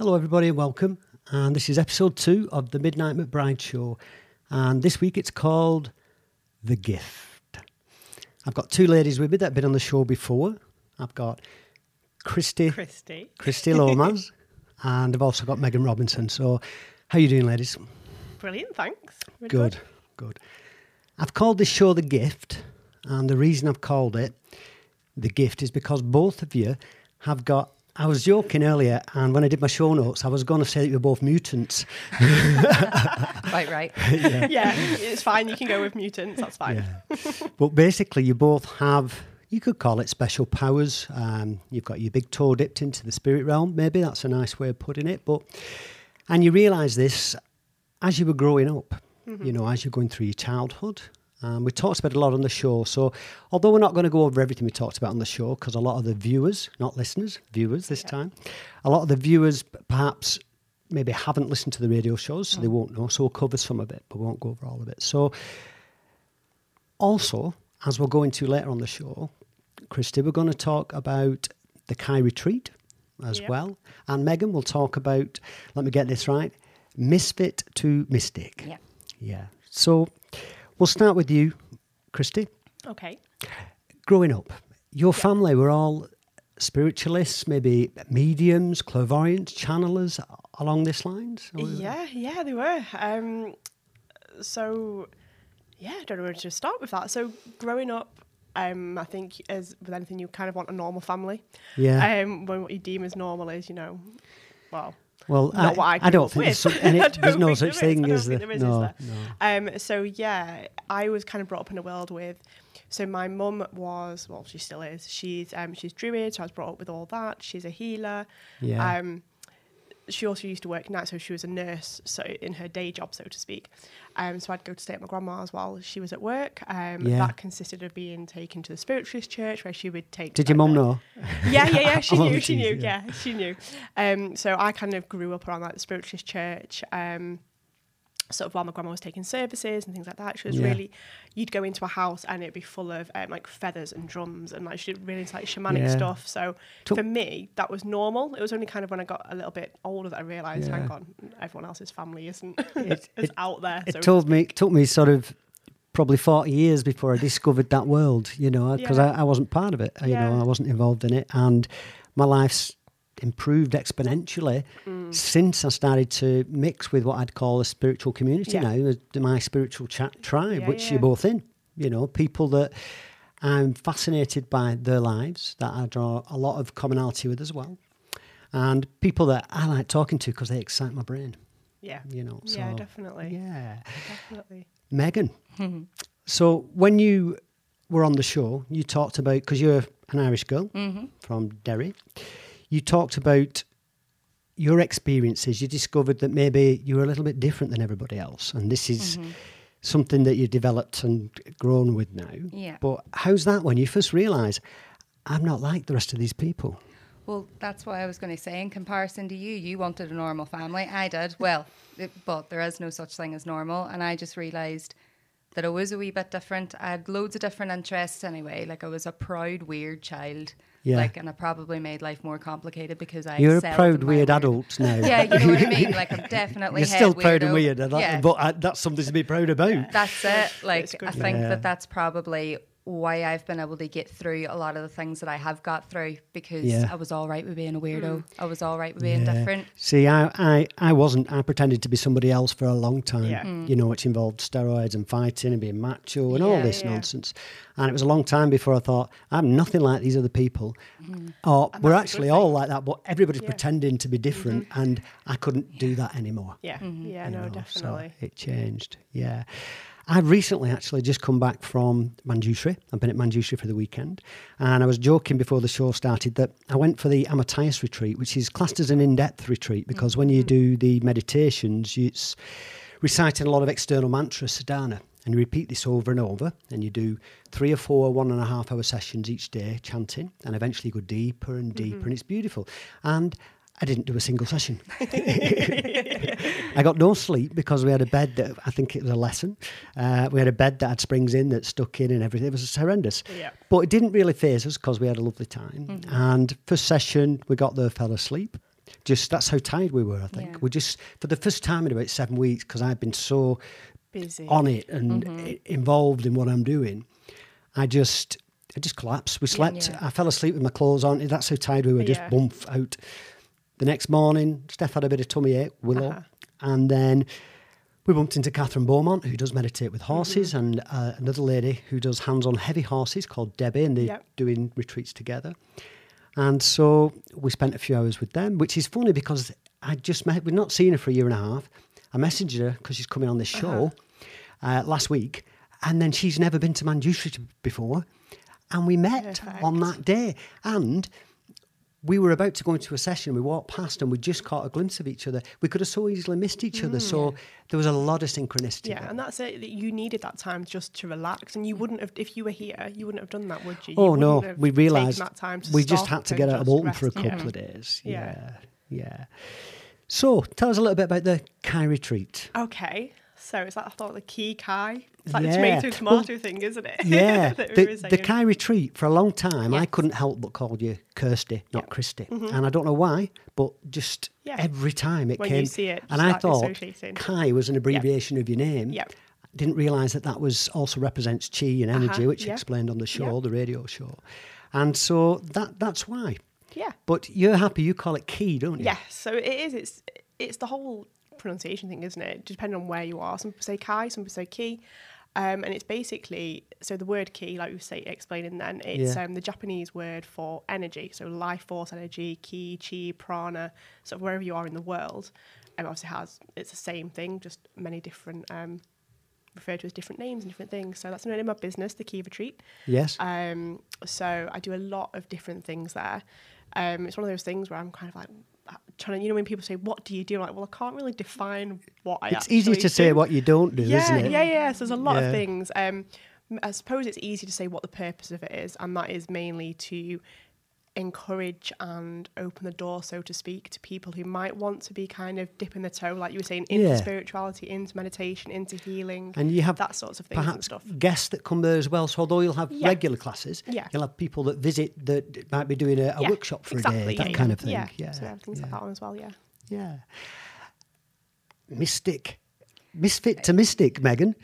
Hello, everybody, and welcome. And this is episode two of the Midnight McBride Show. And this week it's called The Gift. I've got two ladies with me that have been on the show before. I've got Kristy, Kristy. Kristy Lomas, and I've also got Megan Robinson. So, how are you doing, ladies? Brilliant, thanks. Really Good, good. I've called this show The Gift, and the reason I've called it The Gift is because both of you have got. I was joking earlier, and when I did my show notes, I was going to say that you're both mutants. Quite right. yeah, it's fine. You can go with mutants. That's fine. Yeah. but basically, you both have, you could call it special powers. Um, you've got your big toe dipped into the spirit realm, maybe that's a nice way of putting it. But, and you realise this as you were growing up, you know, as you're going through your childhood. Um, we talked about a lot on the show. So, although we're not going to go over everything we talked about on the show, because a lot of the viewers, not listeners, viewers this time, a lot of the viewers perhaps maybe haven't listened to the radio shows, so they won't know. So, we'll cover some of it, but we won't go over all of it. So, also, as we're going to later on the show, Kristy, we're going to talk about the Kai retreat as Yeah. well. And Megan will talk about, let me get this right, misfit to mystic. Yeah. Yeah. So we'll start with you, Kristy. Okay. Growing up, your family were all spiritualists, maybe mediums, clairvoyants, channelers along this lines? Yeah, yeah, they were. Um, so, yeah, I don't know where to start with that. So, growing up, um, I think as with anything, you kind of want a normal family. Yeah. Um, when what you deem as normal is, you know, well, Well, what I, grew don't think there's, with. some, any, I don't no such there thing as the, there is, is no, there? no. Um, so yeah, I was kind of brought up in a world with. So my mum was, well, she still is. She's um, she's druid, so I was brought up with all that. She's a healer. Yeah. Um, she also used to work night, so she was a nurse, so in her day job, so to speak. Um, so I'd go to stay at my grandma's while she was at work. Um, Yeah. That consisted of being taken to the spiritualist church, where she would take. Did your mum know? yeah, yeah, yeah. She I'm knew. She knew. yeah. Yeah, she knew. Um, so I kind of grew up around like the spiritualist church. Um, sort of while my grandma was taking services and things like that. She was Yeah. really, you'd go into a house and it'd be full of um, like feathers and drums and like she did really into, like shamanic Yeah. stuff. So To- for me, that was normal. It was only kind of when I got a little bit older that I realised, Yeah. hang on, everyone else's family isn't It- is it- out there. It so told me, it took me sort of probably 40 years before I discovered that world, you know, because. I, I wasn't part of it, you know, I wasn't involved in it. And my life's improved exponentially Mm. since I started to mix with what I'd call a spiritual community Yeah. now, my spiritual chat tribe, Yeah, which yeah. you're both in, you know, people that I'm fascinated by their lives, that I draw a lot of commonality with as well. And people that I like talking to because they excite my brain, yeah, you know. yeah, definitely, Yeah. definitely. Megan. so when you were on the show, you talked about because you're an Irish girl from Derry. You talked about your experiences. You discovered that maybe you were a little bit different than everybody else, and this is mm-hmm. something that you developed and grown with now. Yeah. But how's that when you first realise I'm not like the rest of these people? Well, that's what I was going to say. In comparison to you, you wanted a normal family. I did. Well, it, but there is no such thing as normal. And I just realised that I was a wee bit different. I had loads of different interests anyway. Like I was a proud, weird child. Yeah. Like, and I probably made life more complicated because I. You're a proud, in my weird adult now. Yeah, you know what I mean. Like I'm definitely. You're still proud and weird, and that- Yeah. but I, that's something to be proud about. That's it. Like good I think know. that that's probably why I've been able to get through a lot of the things that I have got through because Yeah. I was all right with being a weirdo. I was all right with being Yeah. different. See, I, I, I wasn't. I pretended to be somebody else for a long time. Yeah. Mm. You know, which involved steroids and fighting and being macho and all this yeah. nonsense. And it was a long time before I thought, I'm nothing like these other people. Or we're Mm. that's a good actually all like that, but everybody's Yeah. Mm-hmm. pretending to be different. And I couldn't do that anymore. Yeah, yeah, you no, know, definitely. So it changed. Yeah. I've recently actually just come back from Manjushri. I've been at Manjushri for the weekend. And I was joking before the show started that I went for the Amitayus retreat, which is classed as an in depth retreat because when you mm-hmm. do the meditations, it's reciting a lot of external mantras, sadhana. And you repeat this over and over, and you do three or four one and a half hour sessions each day chanting, and eventually you go deeper and mm-hmm. deeper, and it's beautiful. And I didn't do a single session. I got no sleep because we had a bed that I think it was a lesson. Uh, we had a bed that had springs in that stuck in and everything. It was horrendous. Yeah. But it didn't really phase us because we had a lovely time. And first session, we got there, fell asleep. Just that's how tired we were. I think Yeah. we just for the first time in about seven weeks because I've been so Busy. on it and Mm-hmm. involved in what I'm doing. I just I just collapsed. We slept. Yeah. I fell asleep with my clothes on. That's how tired we were. Just Yeah. bump out. The next morning, Steph had a bit of tummy ache, Willow, Uh-huh. and then we bumped into Catherine Beaumont, who does meditate with horses, Mm-hmm. and uh, another lady who does hands on heavy horses called Debbie, and they're Yep. doing retreats together. And so we spent a few hours with them, which is funny because I just met, we'd not seen her for a year and a half. I messaged her because she's coming on this show uh last week, and then she's never been to Manjushri before. And we met on that day. And we were about to go into a session. We walked past and we just caught a glimpse of each other. We could have so easily missed each other. So mm. there was a lot of synchronicity. Yeah, there. and that's it. You needed that time just to relax, and you wouldn't have if you were here. You wouldn't have done that, would you? Oh you no, we realised that time to we just had to get out of Bolton for a couple Yeah. of days. Yeah. Yeah, yeah. So tell us a little bit about the Kai retreat. Okay, so it's like I thought the key Kai. It's like Yeah. the tomato tomato thing, isn't it? Yeah, we the, the. Kai retreat for a long time, I couldn't help but call you Kirsty, not Yeah. Mm-hmm. Kristy, and I don't know why, but just Yeah. every time it When came, it, and I thought. Kai was an abbreviation of your name. Yep. Didn't realise that that was also represents chi and energy, Uh-huh, which you explained on the show, Yep. the radio show, and so that that's why. Yeah. But you're happy you call it key, don't you? Yes, so it is. It's it's the whole pronunciation thing, isn't it? Depending on where you are. Some people say kai, some people say ki. Um, and it's basically so the word ki, like we say explaining then, it's Yeah. um, the Japanese word for energy. So life force energy, ki, chi, prana, sort of wherever you are in the world. And obviously has it's the same thing, just many different um, referred to as different names and different things. So that's name of my business, the KI Retreat. Yes. Um, so I do a lot of different things there. Um, it's one of those things where I'm kind of like trying to, you know, when people say, "What do you do?" I'm like, well, I can't really define what I. it's easy to say what you don't do, Yeah, isn't it? yeah, yeah. So there's a lot Yeah. of things. Um, I suppose it's easy to say what the purpose of it is, and that is mainly to encourage and open the door, so to speak, to people who might want to be kind of dipping the toe, like you were saying, into Yeah. spirituality, into meditation, into healing, And you have that sorts of things and perhaps stuff. guests that come there as well. So although you'll have Yeah. regular classes, Yeah. you'll have people that visit that might be doing a, a Yeah, workshop for exactly, a day, that kind of thing. Yeah, Yeah, so things like that one as well. Yeah. yeah. Mystic, misfit to mystic, Megan.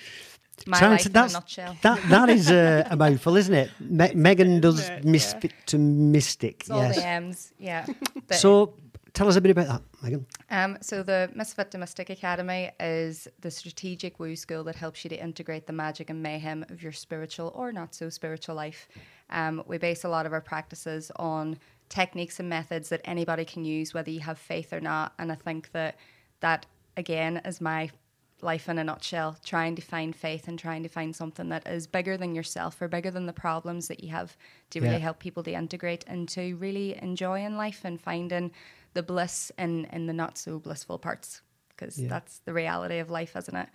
My Trying life to- in a that's- nutshell. That that is a, a mouthful, isn't it? Me- Megan does Isn't it? Yeah. to mystic. It's all yes. the M's, yeah. But- So tell us a bit about that, Megan. Um, so the Misfit to Mystic Academy is the strategic woo school that helps you to integrate the magic and mayhem of your spiritual or not so spiritual life. Um, we base a lot of our practices on techniques and methods that anybody can use, whether you have faith or not. And I think that that again is my life in a nutshell trying to find faith and trying to find something that is bigger than yourself or bigger than the problems that you have to really Yeah. help people to integrate and to really enjoying life and finding the bliss in, in the not so blissful parts because Yeah. that's the reality of life isn't it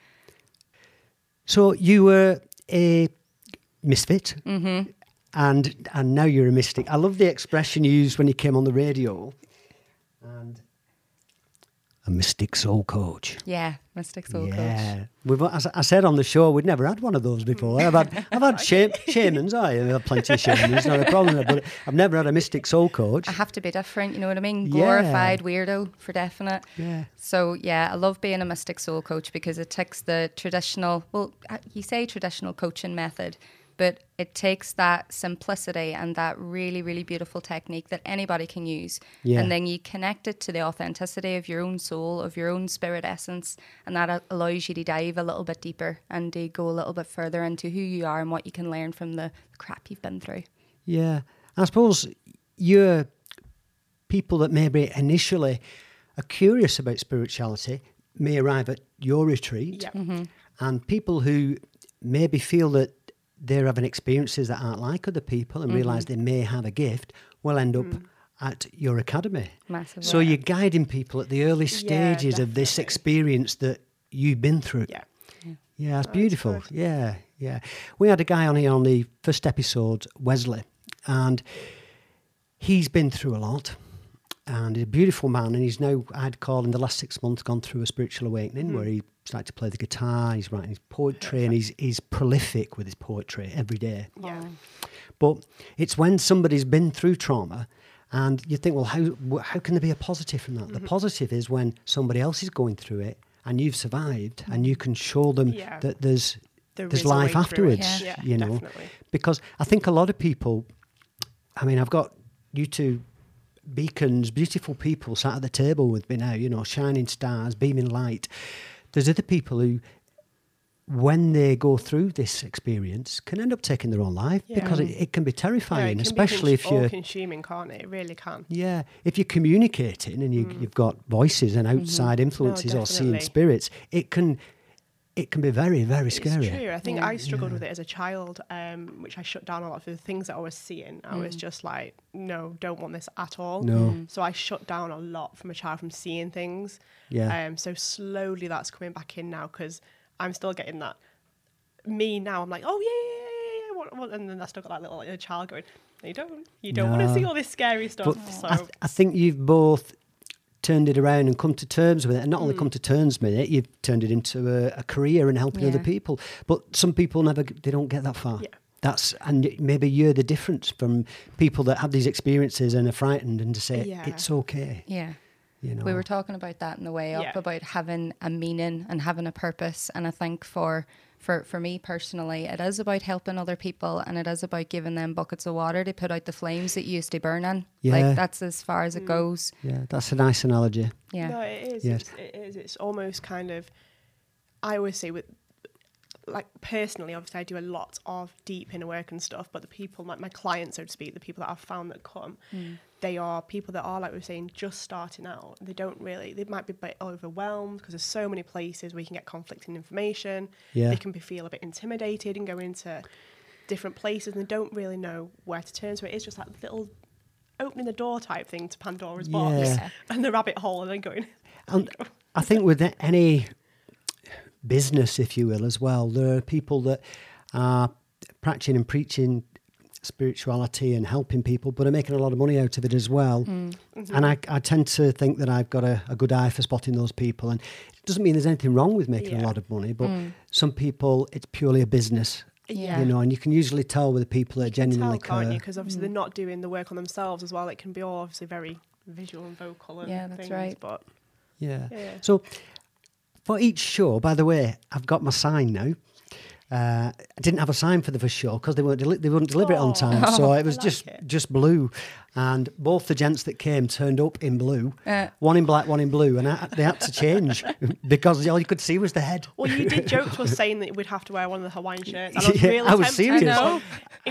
So you were a misfit, mm-hmm. and and now you're a mystic. I love the expression you used when you came on the radio, and a mystic soul coach. yeah mystic soul coach yeah, we've as I said on the show, we'd never had one of those before. I've had I've had sha- shamans. I have had plenty of shamans, not a problem. But I've never had a mystic soul coach. I have to be different, you know what I mean? Yeah. Glorified weirdo for definite. Yeah. So yeah, I love being a mystic soul coach because it takes the traditional, well, uh, you say traditional coaching method, but it takes that simplicity and that really, really beautiful technique that anybody can use. Yeah. And then you connect it to the authenticity of your own soul, of your own spirit essence, and that uh, allows you to dive a little bit deeper and to go a little bit further into who you are and what you can learn from the crap you've been through. Yeah, I suppose you're people that maybe initially are curious about spirituality may arrive at your retreat, Yeah. Mm-hmm. and people who maybe feel that they're having experiences that aren't like other people and realise mm-hmm. they may have a gift will end up mm. at your academy. Massively. So you're guiding people at the early stages of this experience that you've been through. Yeah. Yeah, oh, it's Oh, beautiful. good. Yeah, yeah. We had a guy on here on the first episode, Wesley, and he's been through a lot. And he's a beautiful man, and he's now, I'd call in the last six months, gone through a spiritual awakening where he started to play the guitar, he's writing his poetry, and he's, he's prolific with his poetry every day. Yeah. But it's when somebody's been through trauma And you think, well, how how can there be a positive from that? Mm-hmm. The positive is when somebody else is going through it and you've survived, and you can show them Yeah. that there's There there's is a way life afterwards. Yeah. You Yeah, know, definitely. because I think a lot of people. I mean, I've got you two beacons, beautiful people sat at the table with me now. You know, shining stars, beaming light. There's other people who when they go through this experience, can end up taking their own life because it, it can be Yeah, terrifying, it can be especially cons- if you're all-consuming, can't it? It really can. yeah, if you're communicating and you, you've got voices and outside influences or seeing Mm-hmm. spirits, it can it can be very very scary. It's true. I think Yeah. I struggled with it as a child, um, which I shut down a lot for the things that I was seeing. I was just like, no, don't want this at all. No. So I shut down a lot from a child from seeing things. Yeah. Um, so slowly that's coming back in now because I'm still getting that. Me now, I'm like, oh yeah, yeah, yeah, yeah. What, what? And then I still got that little like, child going, no, you don't, you don't want to No. see all this scary stuff. But so I, th- I think you've both turned it around and come to terms with it, and not Mm. only come to terms with it, you've turned it into a, a career and helping other people. But some people never, they don't get that far. Yeah. That's and maybe you're the difference from people that have these experiences and are frightened and to say Yeah. it's okay. Yeah. You know, We were talking about that in the way up Yeah. about having a meaning and having a purpose. And I think for for for me personally, it is about helping other people and it is about giving them buckets of water to put out the flames that used to burn in. Yeah. Like that's as far Mm. as it goes. yeah, that's a nice analogy. Yeah. No, it is. Yes. It's, it is. It's almost kind of. I always say with, like personally, obviously, I do a lot of deep inner work and stuff. But the people, like my clients, so to speak, the people that I've found that come, they are people that are like we were saying, just starting out. They don't really. They might be a bit overwhelmed because there's so many places where you can get conflicting information. Yeah. They can be feel a bit intimidated and go into different places and they don't really know where to turn. So it is just that little opening the door type thing to Pandora's box Yeah. and the rabbit hole and then going. And I think with any business, if you will, as well, there are people that are practicing and preaching spirituality and helping people, but are making a lot of money out of it as well. Mm. Mm-hmm. And I, I tend to think that I've got a, a good eye for spotting those people. And it doesn't mean there's anything wrong with making a lot of money, but mm. some people, it's purely a business. Yeah. You know, and you can usually tell with the people that You can genuinely tell, can't care. Because obviously mm. they're not doing the work on themselves as well. It can be all obviously very visual and vocal and Yeah, that's things, right. But Yeah. Yeah. So for each show, by the way, I've got my sign now. Uh, I didn't have a sign for the first show because they weren't deli- they wouldn't deliver it on Oh. time, so it was like just it. just blue, and both the gents that came turned up in blue, Uh. one in black, one in blue, and I, they had to change because all you could see was the head. well, you did joke to us saying that we'd have to wear one of the Hawaiian shirts. And I was Yeah, really I was serious. I in-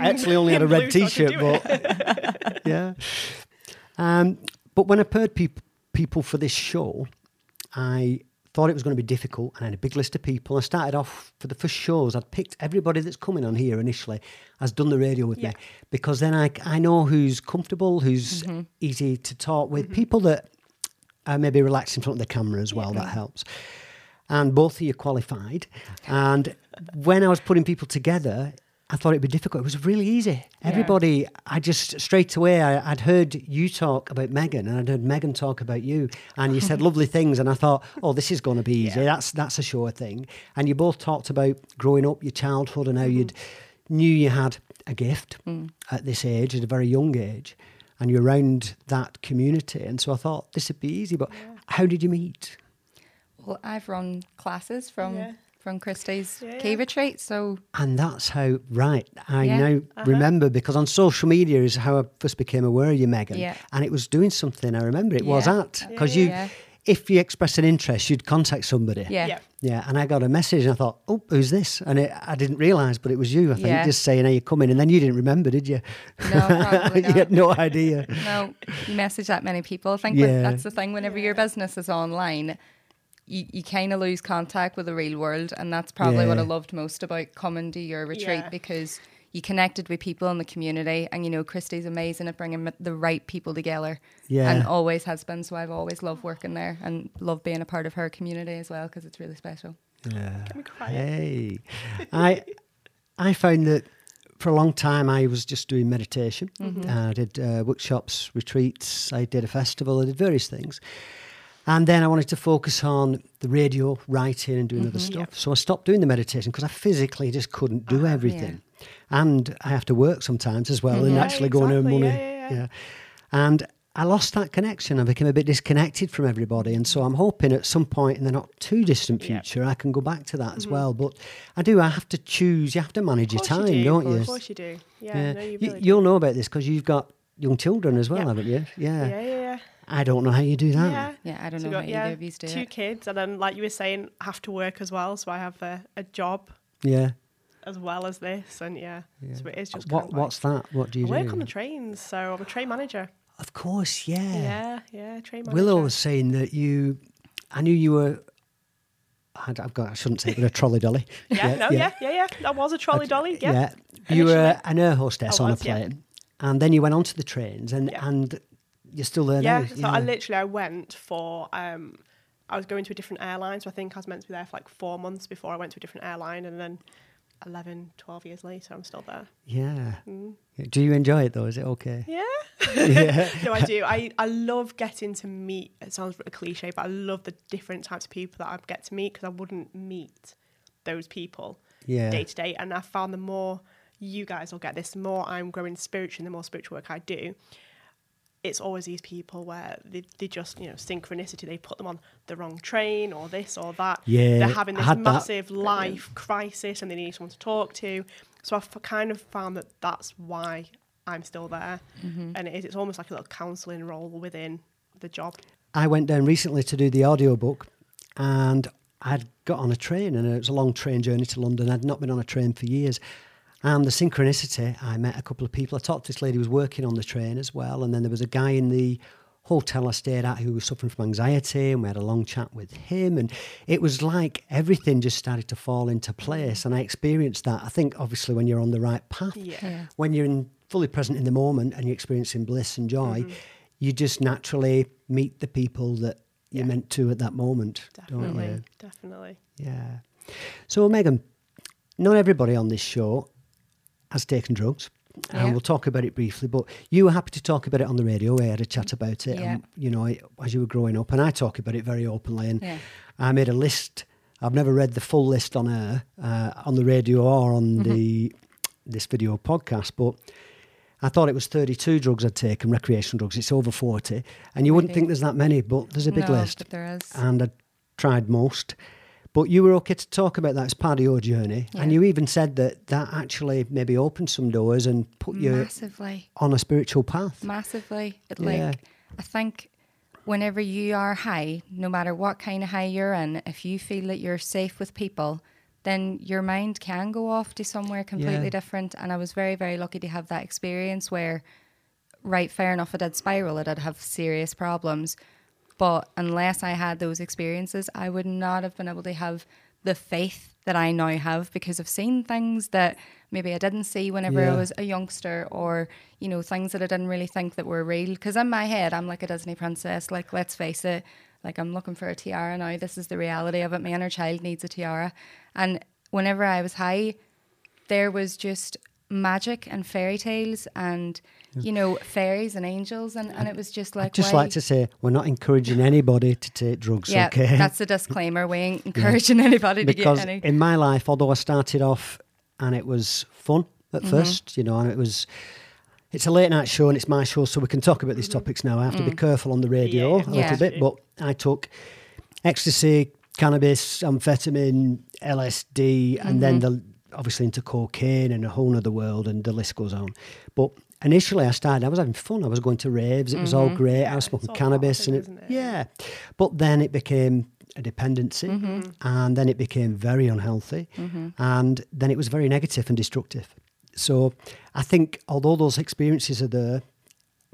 I actually only had a red blue so I could T-shirt, do but yeah. Um, but when I paired peop- people for this show, I thought it was going to be difficult, and I had a big list of people. I started off for the first shows. I'd picked everybody that's coming on here initially has done the radio with Yeah. me because then I I know who's comfortable, who's mm-hmm. easy to talk with. Mm-hmm. People that are maybe relaxed in front of the camera as well. That helps. And both of you qualified. And when I was putting people together, I thought it'd be difficult. It was really easy. Everybody, I just straight away, I, I'd heard you talk about Megan, and I'd heard Megan talk about you, and you said lovely things, and I thought, oh, this is going to be easy. That's that's a sure thing. And you both talked about growing up, your childhood, and how mm-hmm. you'd knew you had a gift mm. at this age, at a very young age, and you're around that community. And so I thought this would be easy. But how did you meet? Well, I've run classes from Yeah. From Kristy's Yeah, Key yeah. Retreat, so And that's how, right, I Yeah. now uh-huh. remember because on social media is how I first became aware of you, Megan. Yeah. And it was doing something, I remember it was at. Because Yeah, you, yeah. if you expressed an interest, you'd contact somebody. yeah. Yeah. Yeah, and I got a message and I thought, oh, who's this? And it, I didn't realise, but it was you, I think, Yeah. just saying, are you coming? And then you didn't remember, did you? No, probably you had no idea. No, you message that many people. I think Yeah. that's the thing. Whenever your business is online, you, you kind of lose contact with the real world, and that's probably what I loved most about coming to your retreat Yeah. because you connected with people in the community, and you know Kristy's amazing at bringing the right people together, Yeah. and always has been. So I've always loved working there and love being a part of her community as well because it's really special. Yeah. me cry. Hey, I I found that for a long time I was just doing meditation. I did uh, workshops, retreats. I did a festival. I did various things, and then I wanted to focus on the radio, writing, and doing other mm-hmm, stuff. So I stopped doing the meditation because I physically just couldn't do ah, everything, and I have to work sometimes as well, and mm-hmm. Yeah, actually go and earn money. Yeah, yeah, yeah. And I lost that connection. I became a bit disconnected from everybody. And so I'm hoping at some point in the not too distant Yeah. future, I can go back to that as mm-hmm. well. But I do, I have to choose, you have to manage your time, you do. don't you? Of course you do. Yeah, no, you really you, will know about this because you've got young children as well, Yeah. haven't you? Yeah. Yeah, yeah, yeah. I don't know how you do that. Yeah. Yeah, I don't So know got, how yeah, either of you do two it. kids, and then like you were saying, I have to work as well. So I have a, a job Yeah. as well as this, and yeah, so it is just What, kind of what's that? What do you I do? work on the trains, so I'm a train manager. Of course, yeah. Yeah, yeah, train manager. Willow was saying that you, I knew you were. I'd- I've got. I shouldn't say, it, but a trolley dolly. Yeah, no, yeah, yeah, yeah. That was a trolley dolly. Yeah, yeah. You were an air hostess I on a was, yeah. plane, and then you went onto the trains, and Yeah. and you're still there yeah. now. So I literally I went for um, I was going to a different airline, so I think I was meant to be there for like four months before I went to a different airline, and then 11, 12 years later, I'm still there. yeah. Yeah. Do you enjoy it though? Is it okay? Yeah. yeah. no, I do. I, I love getting to meet. It sounds a cliche, but I love the different types of people that I get to meet because I wouldn't meet those people Yeah. day to day. And I found the more you guys will get this, the more I'm growing spiritually, and the more spiritual work I do. It's always these people where they, they just, you know, synchronicity, they put them on the wrong train or this or that. Yeah, They're having this had that. massive life crisis and they need someone to talk to. So I've kind of found that that's why I'm still there. Mm-hmm. And it is, it's almost like a little counselling role within the job. I went down recently to do the audiobook and I'd got on a train and it was a long train journey to London. I'd not been on a train for years. And the synchronicity, I met a couple of people. I talked to this lady who was working on the train as well. And then there was a guy in the hotel I stayed at who was suffering from anxiety and we had a long chat with him. And it was like everything just started to fall into place. And I experienced that. I think obviously when you're on the right path, Yeah. Yeah. when you're in, fully present in the moment and you're experiencing bliss and joy, Mm-hmm. you just naturally meet the people that you're meant to at that moment, don't Definitely. you? Definitely. Yeah. So, Megan, not everybody on this show has taken drugs. And we'll talk about it briefly, but you were happy to talk about it on the radio. We had a chat about it, Yeah. and, you know, as you were growing up, and I talk about it very openly. And Yeah. I made a list. I've never read the full list on air, uh, on the radio or on Mm-hmm. the this video podcast, but I thought it was 32 drugs I'd taken, recreational drugs. It's over 40. And you wouldn't think there's that many, but there's a big No, list. but there is. And I tried most. But you were okay to talk about that as part of your journey. And you even said that that actually maybe opened some doors and put you Massively. on a spiritual path. Massively. It, Yeah. Like, I think whenever you are high, no matter what kind of high you're in, if you feel that you're safe with people, then your mind can go off to somewhere completely Yeah. different. And I was very, very lucky to have that experience where, right, fair enough, I did spiral, I did have serious problems. But unless I had those experiences, I would not have been able to have the faith that I now have because I've seen things that maybe I didn't see whenever Yeah. I was a youngster or, you know, things that I didn't really think that were real. Because in my head, I'm like a Disney princess. Like, let's face it, like I'm looking for a tiara now. This is the reality of it. My inner child needs a tiara. And whenever I was high, there was just magic and fairy tales and, you know, fairies and angels. And, and it was just like, I'd just like to say we're not encouraging anybody to take drugs, yeah, okay? that's the disclaimer. We ain't encouraging anybody to because get any. in my life, although I started off and it was fun at Mm-hmm. first, you know, and it was. It's a late night show and it's my show, so we can talk about these topics now. I have to be careful on the radio Yeah. a Mm. Yeah. little bit, but I took ecstasy, cannabis, amphetamine, LSD, and then Mm-hmm. the obviously into cocaine and a whole other world, and the list goes on. But initially, I started. I was having fun. I was going to raves. It was Mm-hmm. all great. I was smoking cannabis, and positive, it, it? yeah. But then it became a dependency, Mm-hmm. and then it became very unhealthy, and then it was very negative and destructive. So I think although those experiences are there,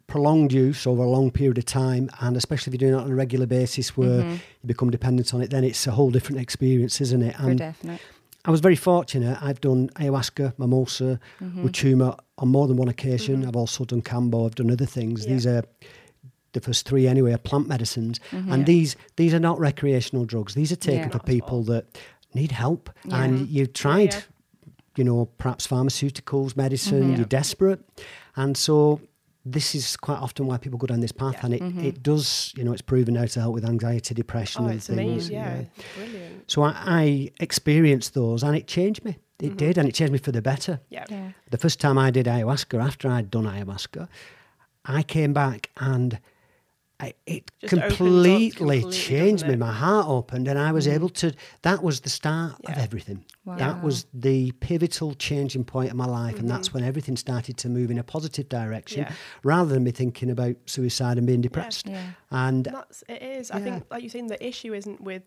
prolonged use over a long period of time, and especially if you're doing it on a regular basis where Mm-hmm. you become dependent on it, then it's a whole different experience, isn't it? For And definite. I was very fortunate. I've done ayahuasca, mimosa, Mm-hmm. huachuma on more than one occasion. I've also done kambo. I've done other things. Yeah. These are the first three anyway, are plant medicines, and these these are not recreational drugs. These are taken Mm-hmm. Yeah. for Not at all. people that need help, and you've tried, you know, perhaps pharmaceuticals, medicine. Mm-hmm. You're desperate, and so. This is quite often why people go down this path, Yeah. and it, Mm-hmm. it does, you know, it's proven now to help with anxiety, depression, Oh, and it's things. amazing. Yeah, it's brilliant. So I, I experienced those and it changed me. It did, and it changed me for the better. Yeah. Yeah. The first time I did ayahuasca, after I'd done ayahuasca, I came back and I, it Just up completely, completely, changed me. it? My heart opened, and I was mm. able to. That was the start of everything. Wow. That was the pivotal changing point of my life, and Mm-hmm. that's when everything started to move in a positive direction, Yeah. rather than me thinking about suicide and being depressed. Yeah. And That's it is. I think, like you're saying, the issue isn't with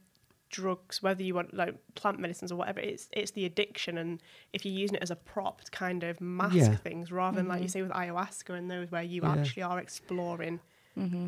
drugs, whether you want like plant medicines or whatever. It's it's the addiction, and if you're using it as a prop to kind of mask Yeah. things, rather than like you mm-hmm. say with ayahuasca and those where you Yeah. actually are exploring, mm-hmm.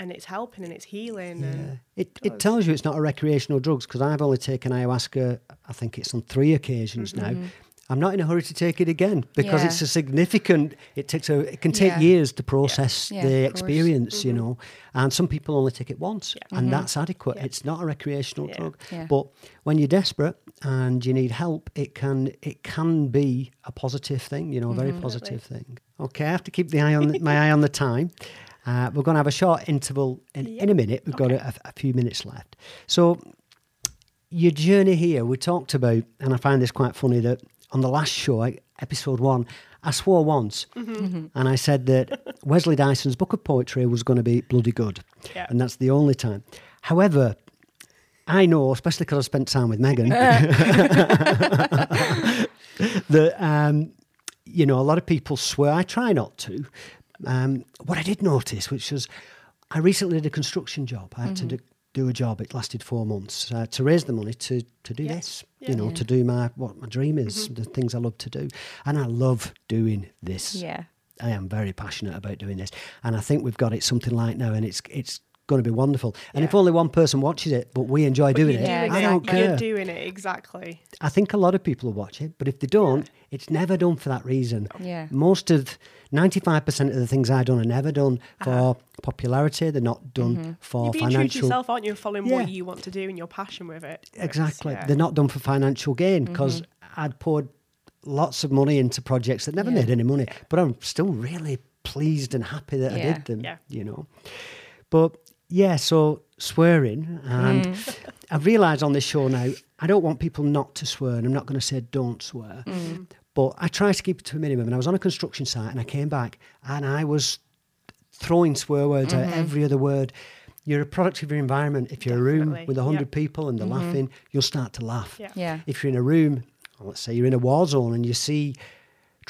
And it's helping and it's healing. Yeah. And It, it tells you it's not a recreational drugs because I've only taken ayahuasca, I think it's on three occasions now. Mm-hmm. I'm not in a hurry to take it again because Yeah. it's a significant. It takes a. It can take Yeah. years to process Yeah, the of course. experience, you mm-hmm. know. And some people only take it once, Yeah. and mm-hmm. that's adequate. Yeah. It's not a recreational Yeah. drug. Yeah. But when you're desperate and you need help, it can it can be a positive thing, you know, a very positive thing. Okay, I have to keep the eye on my eye on the time. Uh, we're going to have a short interval in, in a minute. We've got a, a few minutes left. So, your journey here, we talked about, and I find this quite funny that on the last show, episode one, I swore once, and I said that Wesley Dyson's book of poetry was going to be bloody good, Yeah. and that's the only time. However, I know, especially because I spent time with Megan, that um, you know a lot of people swear. I try not to. Um, what I did notice, which was, I recently did a construction job. I had to do, do a job. It lasted four months uh, to raise the money to to do Yeah. this. Yeah. You know, to do my what my dream is, the things I love to do, and I love doing this. Yeah. I am very passionate about doing this, and I think we've got it something like now, and it's it's going to be wonderful. And if only one person watches it, but we enjoy But doing it, doing I it. don't care. You're doing it exactly. I think a lot of people will watch it, but if they don't, it's never done for that reason. Yeah. Most of 95% of the things I've done are never done for Uh-huh. popularity. They're not done for You're being true to financial. yourself, aren't you? Following Yeah. what you want to do and your passion with it. Exactly. yeah. They're not done for financial gain because I'd poured lots of money into projects that never Yeah. made any money, but I'm still really pleased and happy that I did them, Yeah. you know. But yeah, so swearing, and hmm. I've realised on this show now, I don't want people not to swear, and I'm not going to say don't swear, hmm. but I try to keep it to a minimum. And I was on a construction site, and I came back, and I was throwing swear words out mm-hmm. every other word. You're a product of your environment. If you're a room with a yeah. hundred people and they're mm-hmm. laughing, you'll start to laugh. Yeah. Yeah. If you're in a room, well, let's say you're in a war zone and you see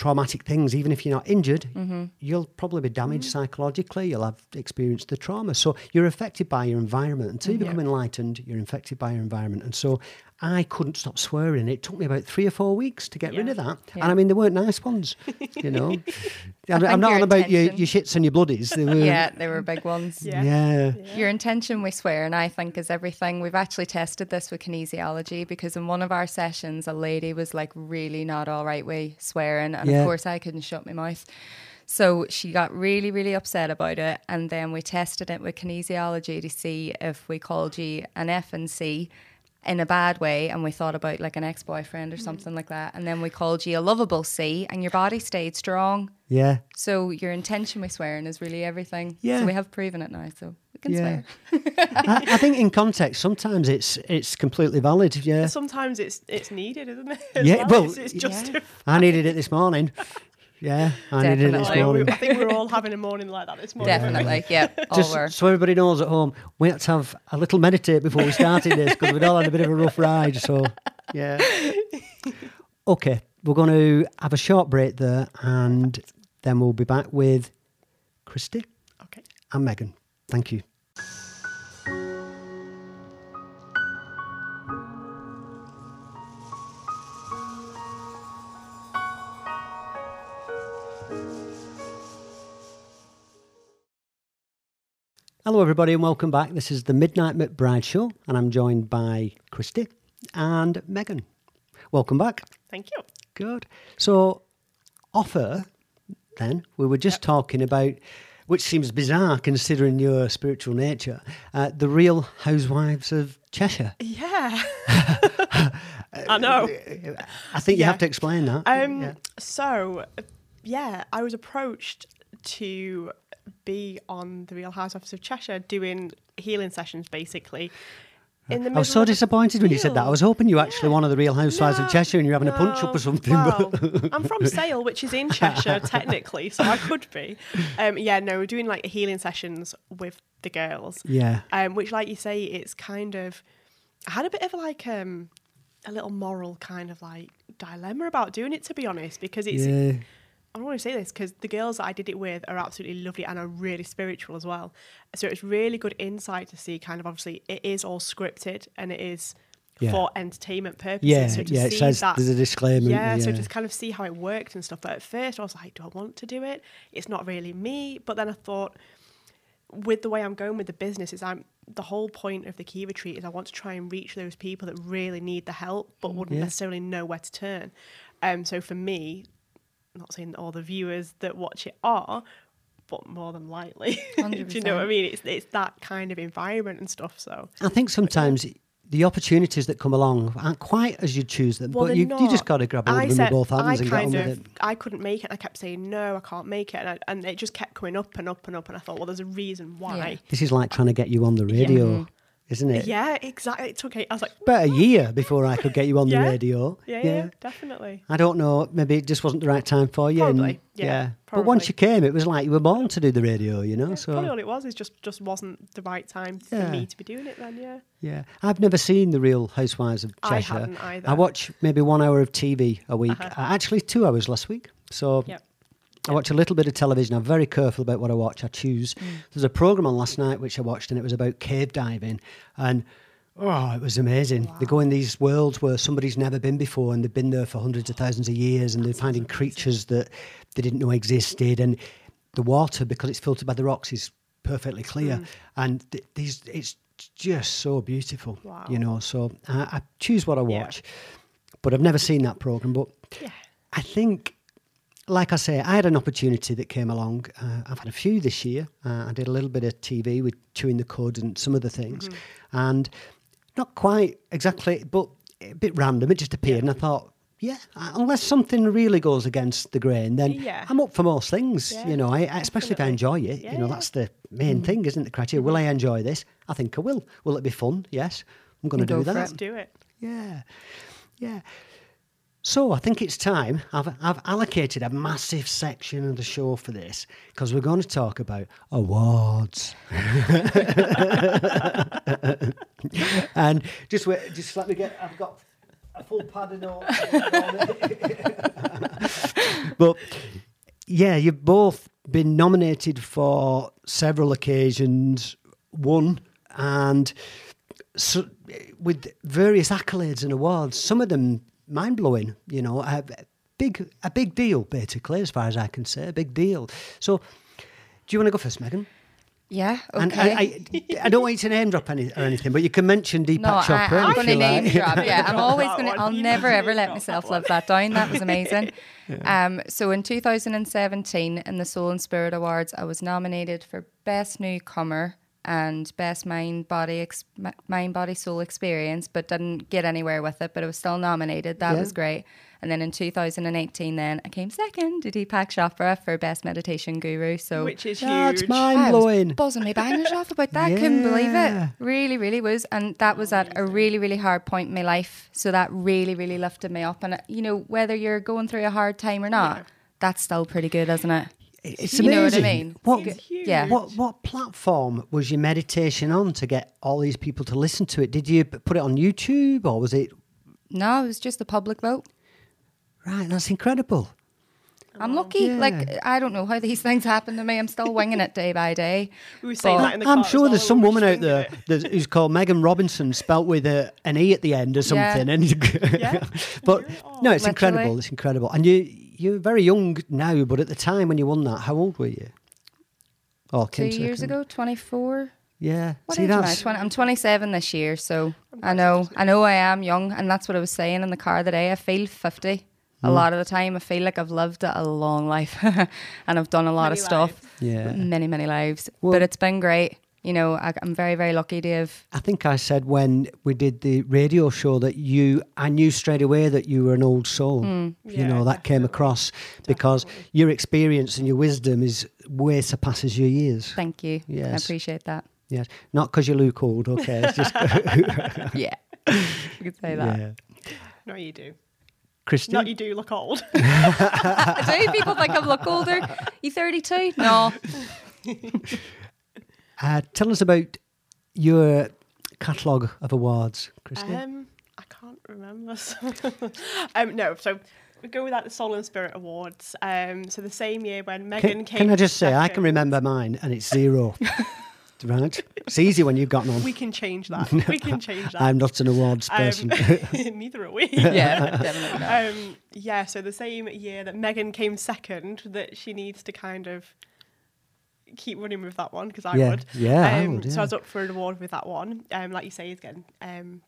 traumatic things, even if you're not injured, mm-hmm. you'll probably be damaged mm-hmm. psychologically. You'll have experienced the trauma. So you're affected by your environment. Until you mm-hmm. become enlightened, you're infected by your environment. And so I couldn't stop swearing. It took me about three or four weeks to get rid of that. Yeah. And I mean, they weren't nice ones, you know. I'm, I'm not your on about your, your shits and your bloodies. They were, Yeah, they were big ones. Yeah. yeah. Your intention, we swear, and I think is everything. We've actually tested this with kinesiology because in one of our sessions, a lady was like really not all right with swearing, and Yeah. of course, I couldn't shut my mouth. So she got really, really upset about it, and then we tested it with kinesiology to see if we called you an F and C in a bad way, and we thought about like an ex-boyfriend or mm. something like that, and then we called you a lovable C, and your body stayed strong. Yeah. So your intention with swearing is really everything. Yeah. So we have proven it now, so we can Yeah. swear. I, I think in context, sometimes it's it's completely valid. Yeah. Sometimes it's it's needed, isn't it? as Yeah, well, it's, it's just. yeah. I needed it this morning. Yeah, I needed it this Definitely. morning. I think we're all having a morning like that this morning. weren't? Definitely, yeah. All Just were. so everybody knows at home, we had to have a little meditate before we started this because we'd all had a bit of a rough ride. So, yeah. Okay, we're going to have a short break there and then we'll be back with Kristy Okay. and Megan. Thank you. Hello, everybody, and welcome back. This is the Midnight McBride Show, and I'm joined by Kristy and Megan. Welcome back. Thank you. Good. So, offer, then, we were just talking about, which seems bizarre considering your spiritual nature, uh, the real housewives of Cheshire. Yeah. I know. I think you have to explain that. Um, Yeah. So, yeah, I was approached to be on the Real Housewives of Cheshire doing healing sessions, basically. in the I was so disappointed when you said that. I was hoping you were actually Yeah. one of the Real Housewives of Cheshire and you're having a punch up or something. Well, I'm from Sale, which is in Cheshire technically, so I could be. Um, yeah, no, we're doing like healing sessions with the girls. yeah, Um, which, like you say, it's kind of. I had a bit of like um, a little moral kind of like dilemma about doing it, to be honest, because it's. yeah, I don't want to say this because the girls that I did it with are absolutely lovely and are really spiritual as well. So it's really good insight to see kind of obviously it is all scripted and it is Yeah. for entertainment purposes. yeah, so to yeah. It says that, there's a disclaimer. yeah, so just kind of see how it worked and stuff. But at first I was like, do I want to do it? It's not really me. But then I thought, with the way I'm going with the business, is I'm the whole point of the KI retreat is I want to try and reach those people that really need the help but wouldn't Yeah. necessarily know where to turn. Um, so for me, I'm not saying all the viewers that watch it are, but more than likely, do you know what I mean? It's it's that kind of environment and stuff. So I think uh, sometimes the opportunities that come along aren't quite as you choose them, Well, but you, you just got to grab hold I of them said- with both hands I and get on kind with of, it. I couldn't make it. I kept saying no, I can't make it, and, I, and it just kept going up and up and up. And I thought, well, there's a reason why. This is like trying to get you on the radio, mm-hmm. Isn't it? Yeah, exactly. It took. I was like, About a year before I could get you on Yeah. the radio. yeah, yeah, definitely. I don't know. Maybe it just wasn't the right time for you. and- Probably, yeah, But once you came, it was like you were born to do the radio. You know. Yeah, so probably all it was is just just wasn't the right time Yeah. for me to be doing it. Then, yeah. Yeah, I've never seen the Real Housewives of Cheshire. I hadn't either. I watch maybe one hour of TV a week. Uh-huh. Uh, actually, two hours last week. So Yep. I watch a little bit of television. I'm very careful about what I watch. I choose. Mm. There's a program on last night which I watched, and it was about cave diving, and oh, it was amazing. They go in these worlds where somebody's never been before, and they've been there for hundreds of thousands of years, and they're finding creatures that they didn't know existed, and the water because it's filtered by the rocks is perfectly clear, Mm. and th- these it's just so beautiful. Wow. You know, so I, I choose what I Yeah. watch, but I've never seen that program, but. Yeah. I think, like I say, I had an opportunity that came along. Uh, I've had a few this year. Uh, I did a little bit of TV with Chewing the Cud and some other things, Mm-hmm. and not quite exactly, but a bit random. It just appeared, and I thought, yeah, unless something really goes against the grain, then Yeah. I'm up for most things. Yeah, you know, I, I- especially if I enjoy it. Yeah, you know, yeah. that's the main thing, isn't it? The criteria. Will I enjoy this? I think I will. Will it be fun? Yes, I'm going to do that. Let's do it. Yeah, yeah. So I think it's time. I've, I've allocated a massive section of the show for this because we're going to talk about awards. and just wait, just let me get. I've got a full pad of notes. but yeah, you've both been nominated for several occasions, won, and so, with various accolades and awards. Some of them mind blowing. You know, a big a big deal basically, as far as I can say, a big deal. So, do you want to go first, Megan? Yeah. And Okay. I, I, I don't want you to name drop any or anything, but you can mention Deepak no, I, Chopra I'm going to name like. drop. Yeah, I'm always going to. I'll never ever let myself that live that down. That was amazing. Um, so in 2017, in the Soul and Spirit Awards, I was nominated for Best Newcomer and Best Mind Body Ex- Mind Body Soul Experience, but didn't get anywhere with it. But it was still nominated. That Yeah. was great. And then in 2018, then I came second to Deepak Chopra for Best Meditation Guru. So Which is That's huge. mind I was blowing. buzzing my bangers off about that. Couldn't believe it. Really, really was. And that was at a really, really hard point in my life. So that really, really lifted me up. And, uh, you know, whether you're going through a hard time or not, Yeah. that's still pretty good, isn't it? It's You know what I amazing. mean? What, huge. Yeah. what what platform was your meditation on to get all these people to listen to it? Did you put it on YouTube or was it No, it was just a public vote. right? That's incredible. I'm lucky. Yeah. Like, I don't know how these things happen to me. I'm still winging it day by day. We were saying that in the I'm car sure there's some woman out there thinking who's called Megan Robinson, spelt with a, an e at the end or Yeah. something. And Yeah. but no, it's Literally. incredible. It's incredible. And you you're very young now, but at the time when you won that, how old were you? Oh, Two came years ago, 24. Yeah. What See, age am I? 20, I'm 27 this year, so I know I know I am young, and that's what I was saying in the car today. I feel 50. A Mm. lot of the time, I feel like I've lived a long life, and I've done a lot of Many stuff, lives. Yeah. many many lives. Well- but it's been great. You know, I, I'm very very lucky to have. I think I said when we did the radio show that you, I knew straight away that you were an old soul. Hmm. You Yeah, know, that came definitely. across because your experience and your wisdom is way surpasses your years. Thank you. I Yes. appreciate that. Yes, not because you look old. Okay, it's just yeah, you could say that. yeah. No, you do. Kristy, Not you do look old. Do people think I look older? You 32? No. Uh, tell us about your catalogue of awards, Kristy. Um, I can't remember. um, no, so we go with like the Soul and Spirit Awards. Um, so the same year when Megan can, came. can I just say I can remember mine, and it's zero. right, it's easy when you've got none. We can change that. We can change that. I'm not an awards Um, person. neither are we. Yeah, definitely not. Um, yeah, so the same year that Megan came second, that she needs to kind of keep running with that one because I Yeah, would. yeah, I Um, would, So. I was up for an award with that one. Um, like you say, is getting um,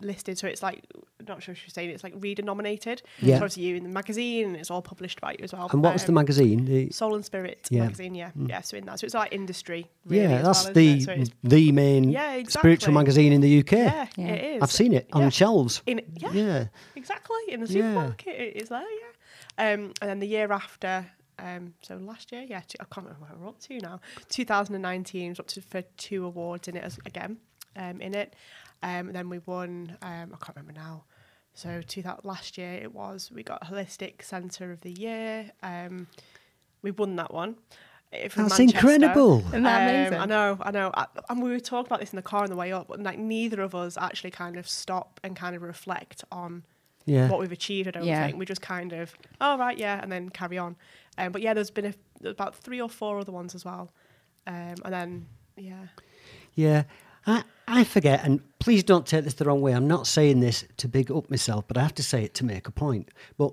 listed. So it's like, not sure if you're saying it's like reader nominated. Yeah. So obviously you in the magazine, and it's all published by you as well. and what was the Um, magazine? The, Soul and Spirit Yeah. Mm. magazine, yeah, yeah. So in that, so it's like industry. Really, yeah, that's well, the? So the main Yeah, spiritual magazine in the UK. yeah, Yeah. it is. I've seen it on Yeah. shelves. In yeah, Yeah. exactly in the Yeah. supermarket it is there yeah um and then the year after um so last year yeah two, i can't remember where we're up to now 2019 was up to for two awards in it as, again um in it um then we won um i can't remember now so to that last year it was we got holistic center of the year um we won that one That's Manchester. incredible. Isn't that Um, amazing? I know, I know. I, and we were talking about this in the car on the way up, but like neither of us actually kind of stop and kind of reflect on Yeah. what we've achieved. I don't Yeah. think we just kind of, oh right, yeah, and then carry on. Um, but yeah, there's been a, about three or four other ones as well, um, and then yeah, Yeah. I, I forget, and please don't take this the wrong way. I'm not saying this to big up myself, but I have to say it to make a point. But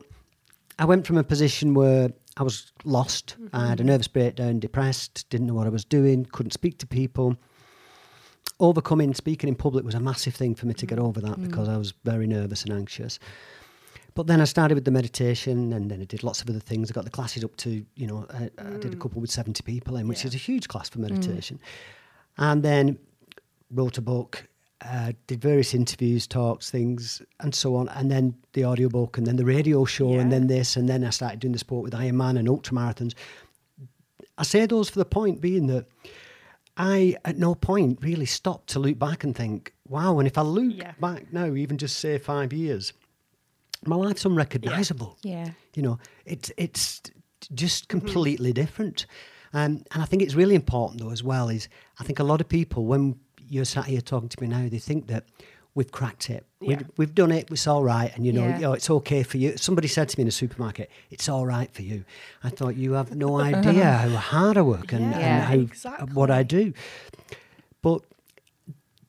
I went from a position where I was lost, I had a nervous breakdown, depressed, didn't know what I was doing, couldn't speak to people. Overcoming speaking in public was a massive thing for me to get over that because I was very nervous and anxious. But then I started with the meditation, and then I did lots of other things. I got the classes up to, you know, I, I did a couple with 70 people in, which Yeah. is a huge class for meditation. And then wrote a book, uh, did various interviews, talks, things, and so on. And then the audiobook, and then the radio show, and then this, and then I started doing the sport with Ironman and ultramarathons. I say those for the point being that I, at no point, really stopped to look back and think, wow, and if I look Yeah. back now, even just say five years, my life's unrecognisable. Yeah. You know, it's it's just Mm-hmm. completely different. Um, and I think it's really important though as well is I think a lot of people when you're sat here talking to me now, they think that we've cracked it. Yeah. We've, we've done it. It's all right. And you know, Yeah. you know, it's okay for you. Somebody said to me in a supermarket, "It's all right for you." I thought you have no idea how hard I work and, Yeah, and how exactly. what I do.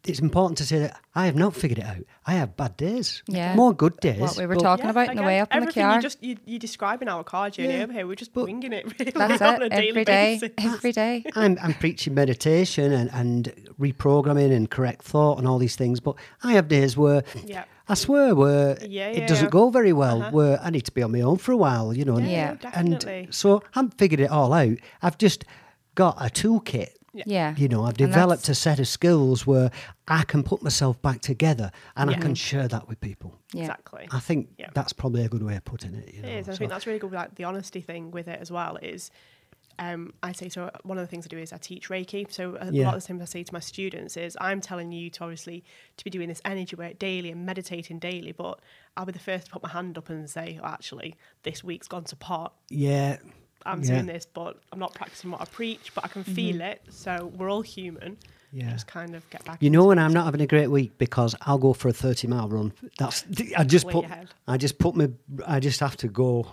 But it's important to say that I have not figured it out. I have bad days. Yeah. More good days. What we were but- talking about in the way up in the everything car. You just you, you describing our car journey Yeah. over here. We're just But- winging it really That's on a it. daily Every day. basis. Every day. I'm, I'm preaching meditation and, and reprogramming and correct thought and all these things, but I have days where Yeah. I swear where Yeah, it doesn't yeah. go very well, Uh-huh. where I need to be on my own for a while, you know. and- Yeah, Yeah. And definitely. so I haven't figured it all out. I've just got a toolkit. Yeah. You know, I've developed a set of skills where I can put myself back together and I can share that with people. Yeah. Exactly. I think Yeah. that's probably a good way of putting it. You know? It is. I so- think that's really good. Like the honesty thing with it as well is, um, I say so. One of the things I do is I teach Reiki. So a Yeah. lot of the things I say to my students is, I'm telling you to obviously to be doing this energy work daily and meditating daily. But I'll be the first to put my hand up and say, oh, actually, this week's gone to pot. yeah. I'm yeah. doing this, but I'm not practicing what I preach. But I can feel it. So we're all human. Yeah. Just kind of get back. You know when. I'm not having a great week because I'll go for a 30 mile run. That's I just put. I just put me I just have to go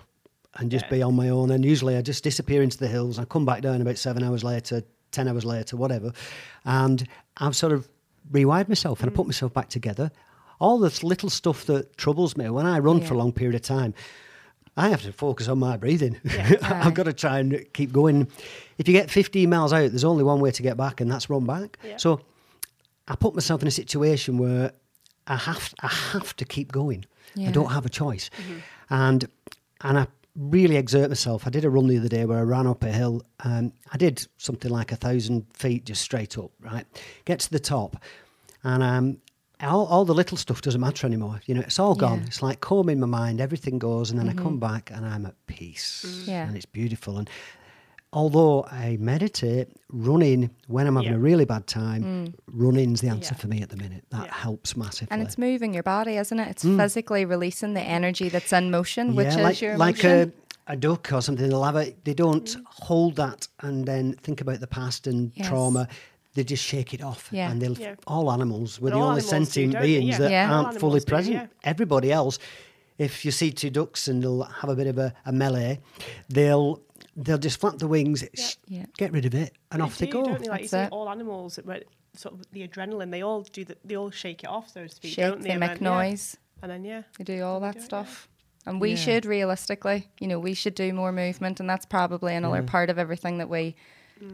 and just Yeah. be on my own and usually I just disappear into the hills. I come back down about 7 hours later, 10 hours later, whatever. And I've sort of rewired myself and I Mm. put myself back together. All this little stuff that troubles me when I run for a long period of time. I have to focus on my breathing. Yeah. I've got to try and keep going. If you get 15 miles out, there's only one way to get back, and that's run back. Yeah. So I put myself in a situation where I have I have to keep going. I don't have a choice, and and I really exert myself. I did a run the other day where I ran up a hill. Um, I did something like a thousand feet just straight up. Right, get to the top, and um, all, all the little stuff doesn't matter anymore. You know, it's all gone. Yeah. It's like calm in my mind. Everything goes, and then I come mm-hmm. back and I'm at peace. Mm-hmm. Yeah. and it's beautiful. And although I meditate, running when I'm having Yeah. a really bad time, mm. running's the answer Yeah. for me at the minute. That Yeah. helps massively. And it's moving your body, isn't it? It's mm. physically releasing the energy that's in motion, which is Mm. like, your like emotion. a, a duck or something. They'll have it. They don't mm. hold that and then think about the past and Yes. trauma. They just shake it off, Yeah. and they'll. Yeah. All animals, we're And the only sentient don't beings Yeah. that Yeah. Aren't fully do, present. yeah. Everybody else, if you see two ducks and they'll have a bit of a, a melee, they'll they'll just flap the wings, sh- Yeah. get rid of it, and They off they go. Don't they? Like you see, all animals, where sort of the adrenaline, they all do the, they all shake it off, so to speak. Shake, don't they And make then, yeah. noise. and then yeah, They do all They that do it, yeah. stuff. And we Yeah. should realistically, you know, we should do more movement and that's probably another part of everything that we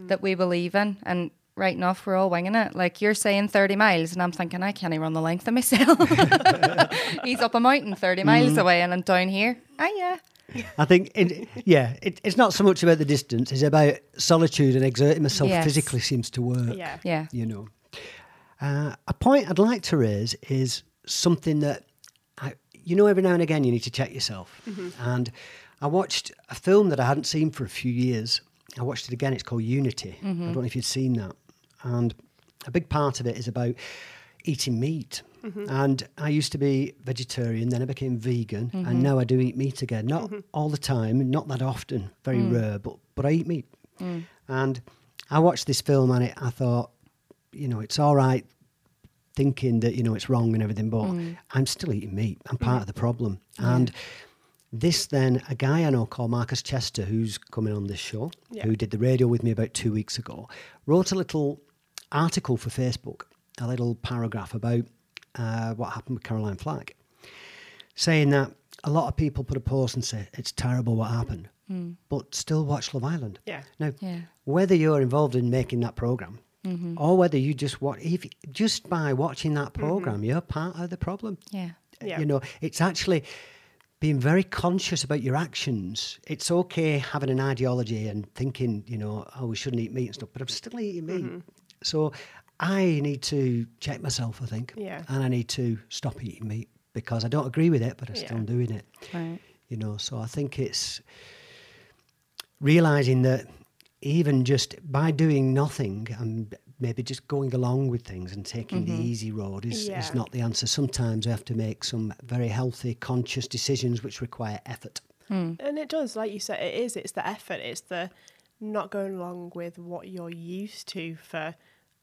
that we believe in. And right enough we're all winging it. Like you're saying thirty miles and I'm thinking I can't even run the length of myself. He's up a mountain thirty miles Mm-hmm. away and I'm down here. Ah yeah. I think, it, yeah, it, it's not so much about the distance; it's about solitude and exerting myself Yes. physically seems to work. yeah, Yeah. you know. Uh, a point I'd like to raise is something that, I, you know, every now and again you need to check yourself. And I watched a film that I hadn't seen for a few years. I watched it again. It's called Unity. I don't know if you've seen that. And a big part of it is about eating meat. Mm-hmm. And I used to be vegetarian, then I became vegan, and mm-hmm. now I do eat meat again. Not mm-hmm. all the time, not that often, very mm. rare, but but I eat meat. Mm. And I watched this film and it, I thought, you know, it's all right thinking that, you know, it's wrong and everything, but mm. I'm still eating meat. I'm part of the problem. And this then, a guy I know called Marcus Chester, who's coming on this show, Yeah. who did the radio with me about two weeks ago, wrote a little article for Facebook, a little paragraph about uh, what happened with Caroline Flack, saying that a lot of people put a post and say, it's terrible what happened, hmm. but still watch Love Island. Yeah. Now, Yeah. whether you're involved in making that program mm-hmm. or whether you just watch, if just by watching that mm-hmm. program, you're part of the problem. Yeah. Yeah. You know, it's actually being very conscious about your actions. It's okay having an ideology and thinking, you know, oh, we shouldn't eat meat and stuff, but I'm still eating meat. Mm-hmm. So I need to check myself, I think. Yeah. And I need to stop eating meat because I don't agree with it, but I'm still doing it. Right. You know, so I think it's realizing that even just by doing nothing and maybe just going along with things and taking the mm-hmm. easy road is, is not the answer. Sometimes we have to make some very healthy, conscious decisions which require effort. Hmm. And it does, like you said, it is. It's the effort. It's the not going along with what you're used to for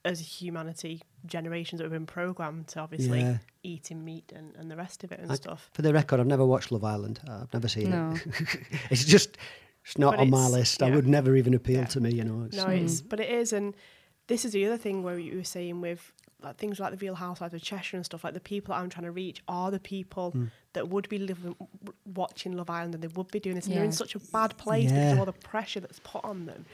as humanity generations that have been programmed to obviously Yeah. eating meat and, and the rest of it and I- stuff. For the record, I've never watched Love Island. Uh, I've never seen No. it. it's just, it's not But on my it's- list. I would never even appeal Yeah. to me, you know. It's, No, it's but it is, and this is the other thing where you were saying with like things like the Real Housewives of Cheshire and stuff. Like the people I'm trying to reach are the people Hmm. that would be living, watching Love Island, and they would be doing this, and they're in such a bad place because of all the pressure that's put on them,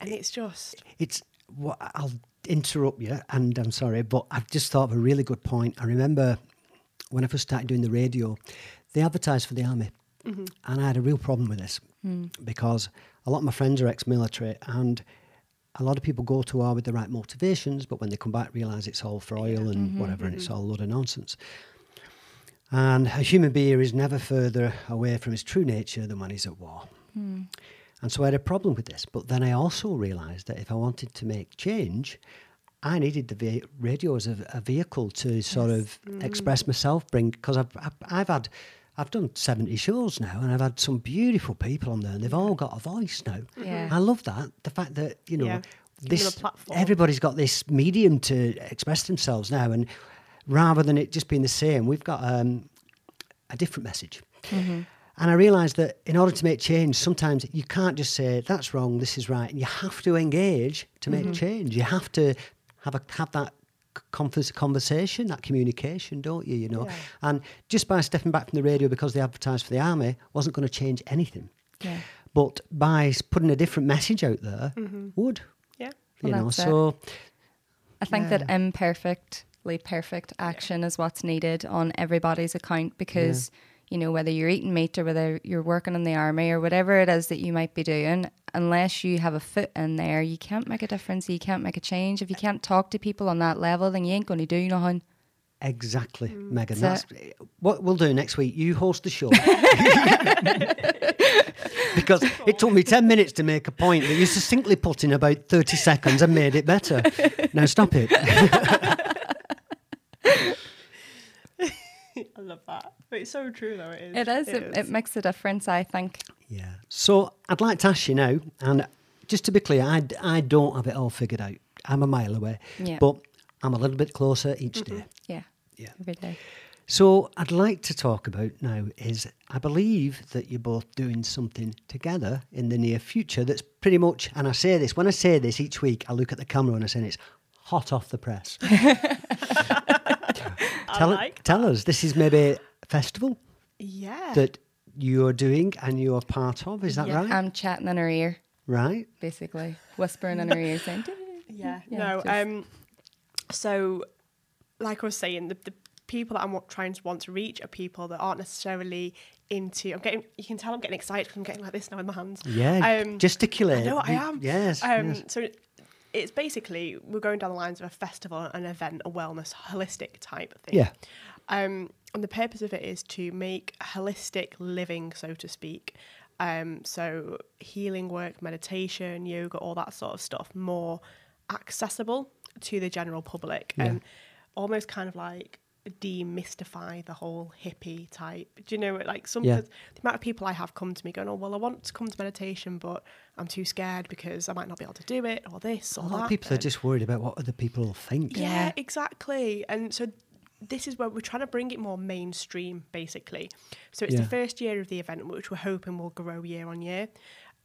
and it's just it's what I'll interrupt you, and I'm sorry, but I've just thought of a really good point. I remember when I first started doing the radio, they advertised for the army, and I had a real problem with this because a lot of my friends are ex-military, and a lot of people go to war with the right motivations, but when they come back, realise it's all for oil and mm-hmm. whatever, and it's mm-hmm. all a load of nonsense. And a human being is never further away from his true nature than when he's at war. Hmm. And so I had a problem with this. But then I also realised that if I wanted to make change, I needed the ve- radio as a, a vehicle to sort of mm-hmm. express myself, bring because I've, I've I've had I've done seventy shows now, and I've had some beautiful people on there, and they've all got a voice now. Yeah. I love that the fact that you know Yeah. Give them a this everybody's got this medium to express themselves now, and rather than it just being the same, we've got um, a different message. And I realised that in order to make change, sometimes you can't just say that's wrong, this is right, and you have to engage to make change. You have to have a have that converse, conversation, that communication, don't you? You know, Yeah. and just by stepping back from the radio because they advertised for the army wasn't going to change anything. Yeah. But by putting a different message out there, mm-hmm. would yeah. you Well, know? that's it. So I think that imperfectly perfect action is what's needed on everybody's account because, you know, whether you're eating meat or whether you're working in the army or whatever it is that you might be doing, unless you have a foot in there, you can't make a difference. You can't make a change. If you can't talk to people on that level, then you ain't going to do nothing. Exactly, mm. Megan. That's That's what we'll do next week. You host the show. because it took me 10 minutes to make a point that you succinctly put in about 30 seconds and made it better. Now stop it. I love that. But it's so true, though. It is. It is. It, it makes a difference, I think. Yeah. So I'd like to ask you now, and just to be clear, I, I don't have it all figured out. I'm a mile away, Yeah. but I'm a little bit closer each mm-hmm. day. Yeah. Yeah. Every day. So I'd like to talk about now is I believe that you're both doing something together in the near future that's pretty much, and I say this, when I say this each week, I look at the camera and I say it's hot off the press. tell, like tell us, this is maybe a festival Yeah. that you're doing and you're part of, is that Yeah. right? I'm chatting in her ear, right? basically, whispering in her ear, saying, Yeah, Yeah, no. just- Um, so, like I was saying, the, the people that I'm trying to want to reach are people that aren't necessarily into. I'm getting. You can tell I'm getting excited because I'm getting like this now in my hands. Yeah, Um, gesticulate. I know I am. Yes, Um, yes. So it's basically we're going down the lines of a festival, an event, a wellness, holistic type thing. Yeah. Um, and the purpose of it is to make holistic living, so to speak. Um, so healing work, meditation, yoga, all that sort of stuff, more accessible to the general public, Yeah. and almost kind of like demystify the whole hippie type. Do you know, like some Yeah. the amount of people I have come to me going, "Oh, well, I want to come to meditation, but I'm too scared because I might not be able to do it, or this, or A lot that." of people are just worried about what other people will think. yeah, Yeah. exactly. And so this is where we're trying to bring it more mainstream, basically. So it's Yeah. the first year of the event, which we're hoping will grow year on year.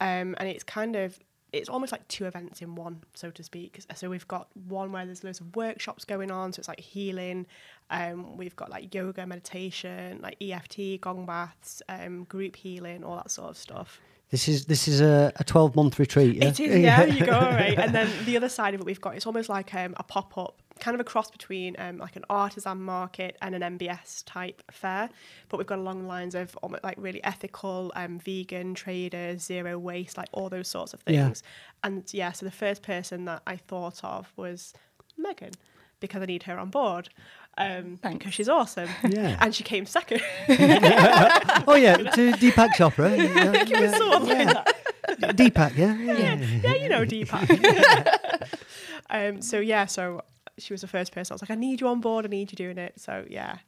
Um, and it's kind of it's almost like two events in one, so to speak. So we've got one where there's loads of workshops going on, so it's like healing. Um, we've got like yoga, meditation, like EFT, gong baths, um, group healing, all that sort of stuff. This is this is a, a 12 month retreat. Yeah? It is, yeah, you go, right. And then the other side of it we've got, it's almost like um, a pop up, kind of a cross between um, like an artisan market and an MBS type fair. But we've got along the lines of almost like really ethical, um, vegan, traders, zero waste, like all those sorts of Yeah. things. And yeah, so the first person that I thought of was Megan because I need her on board. Um, Thanks. because she's awesome. Yeah. And she came second. oh yeah, to Deepak Chopra. Yeah, it was yeah, sort of yeah. that. Deepak, yeah, yeah. yeah, yeah, you know Deepak. um, so yeah, so she was the first person. I was like, I need you on board. I need you doing it. So yeah,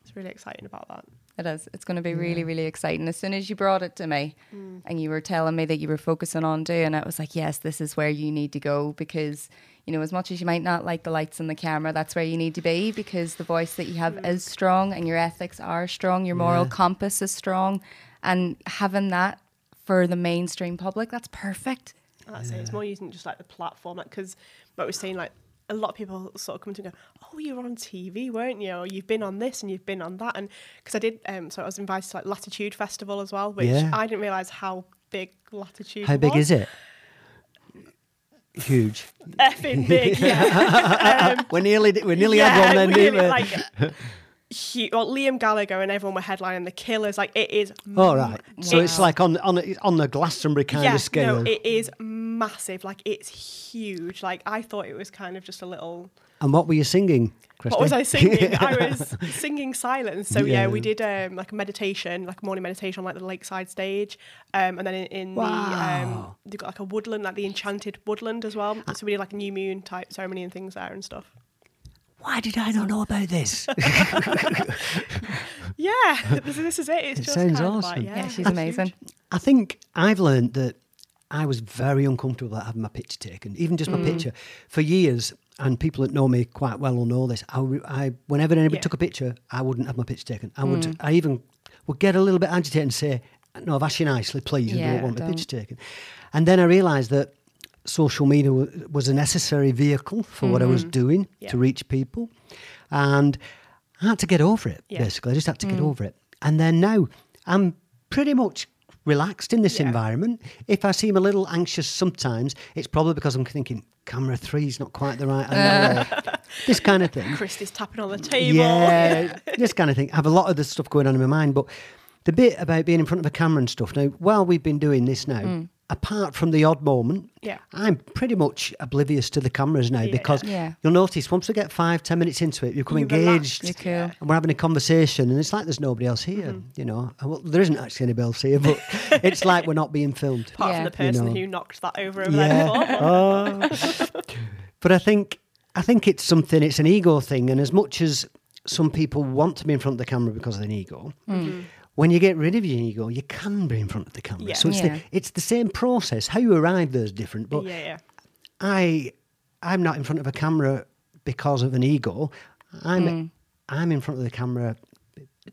it's really exciting about that. It is. It's going to be really, really exciting. As soon as you brought it to me mm. and you were telling me that you were focusing on doing it, I was like, yes, this is where you need to go because, you know, as much as you might not like the lights and the camera, that's where you need to be because the voice that you have mm. is strong and your ethics are strong, your moral Yeah. compass is strong. And having that for the mainstream public, that's perfect. That's it. It's more using just like the platform, like because what we're saying, like a lot of people sort of come to me and go, "Oh, you were on TV, weren't you? Or you've been on this and you've been on that." And because I did, um, so I was invited to like Latitude Festival as well, which Yeah. I didn't realize how big Latitude. How big is it? Huge. Effing big, yeah. um, We're nearly we're nearly yeah, had one then, we? like, hu- well, Liam Gallagher and everyone were headlining the Killers. Like it is. oh right. So it's Wow. like on on on the Glastonbury kind yeah, of scale. no, it is massive. Like it's huge. Like I thought it was kind of just a little. and what were you singing, Kristy? What was I singing? I was singing silence. So yeah, Yeah. we did um, like a meditation, like a morning meditation on like the lakeside stage, um, and then in, in the um, Wow. they got like a woodland, like the enchanted woodland as well. So we did like a new moon type ceremony and things there and stuff. Why did I not know about this? Yeah, this, this is it. It's It just sounds kind of awesome. Like, yeah, Yeah, she's amazing. I think I've learned that I was very uncomfortable at having my picture taken, even just Mm. my picture, for years. And people that know me quite well will know this. I, w- I- whenever anybody Yeah. took a picture, I wouldn't have my picture taken. I would, I even would get a little bit agitated and say, "No, I've asked you nicely, please, and Yeah, don't want my don't. picture taken." And then I realised that social media wa- was a necessary vehicle for what I was mm-hmm. doing Mm-hmm. Yeah. to reach people, and I had to get over it. Yeah. Basically, I just had to get mm. over it. And then now I'm pretty much relaxed in this Yeah. environment. If I seem a little anxious sometimes, it's probably because I'm thinking camera three's not quite the right angle. or uh. this kind of thing. Kristy's tapping on the table. Yeah, this kind of thing. I have a lot of this stuff going on in my mind, but the bit about being in front of a camera and stuff. Now, while we've been doing this now, mm. Apart from the odd moment, Yeah. I'm pretty much oblivious to the cameras now Yeah. because Yeah. you'll notice once we get five, ten minutes into it, you become You're engaged. cool. And we're having a conversation, and it's like there's nobody else here, Mm-hmm. you know. Well, there isn't actually anybody else here, but it's like we're not being filmed. Apart Yeah. from the person know. who knocked that over over there Yeah. before. Oh. but I think I think it's something. It's an ego thing, and as much as some people want to be in front of the camera because of an ego, when you get rid of your ego, you can be in front of the camera. Yeah. So it's Yeah. the it's the same process. How you arrive there is different, but yeah, yeah. I I'm not in front of a camera because of an ego. I'm hmm. I'm in front of the camera.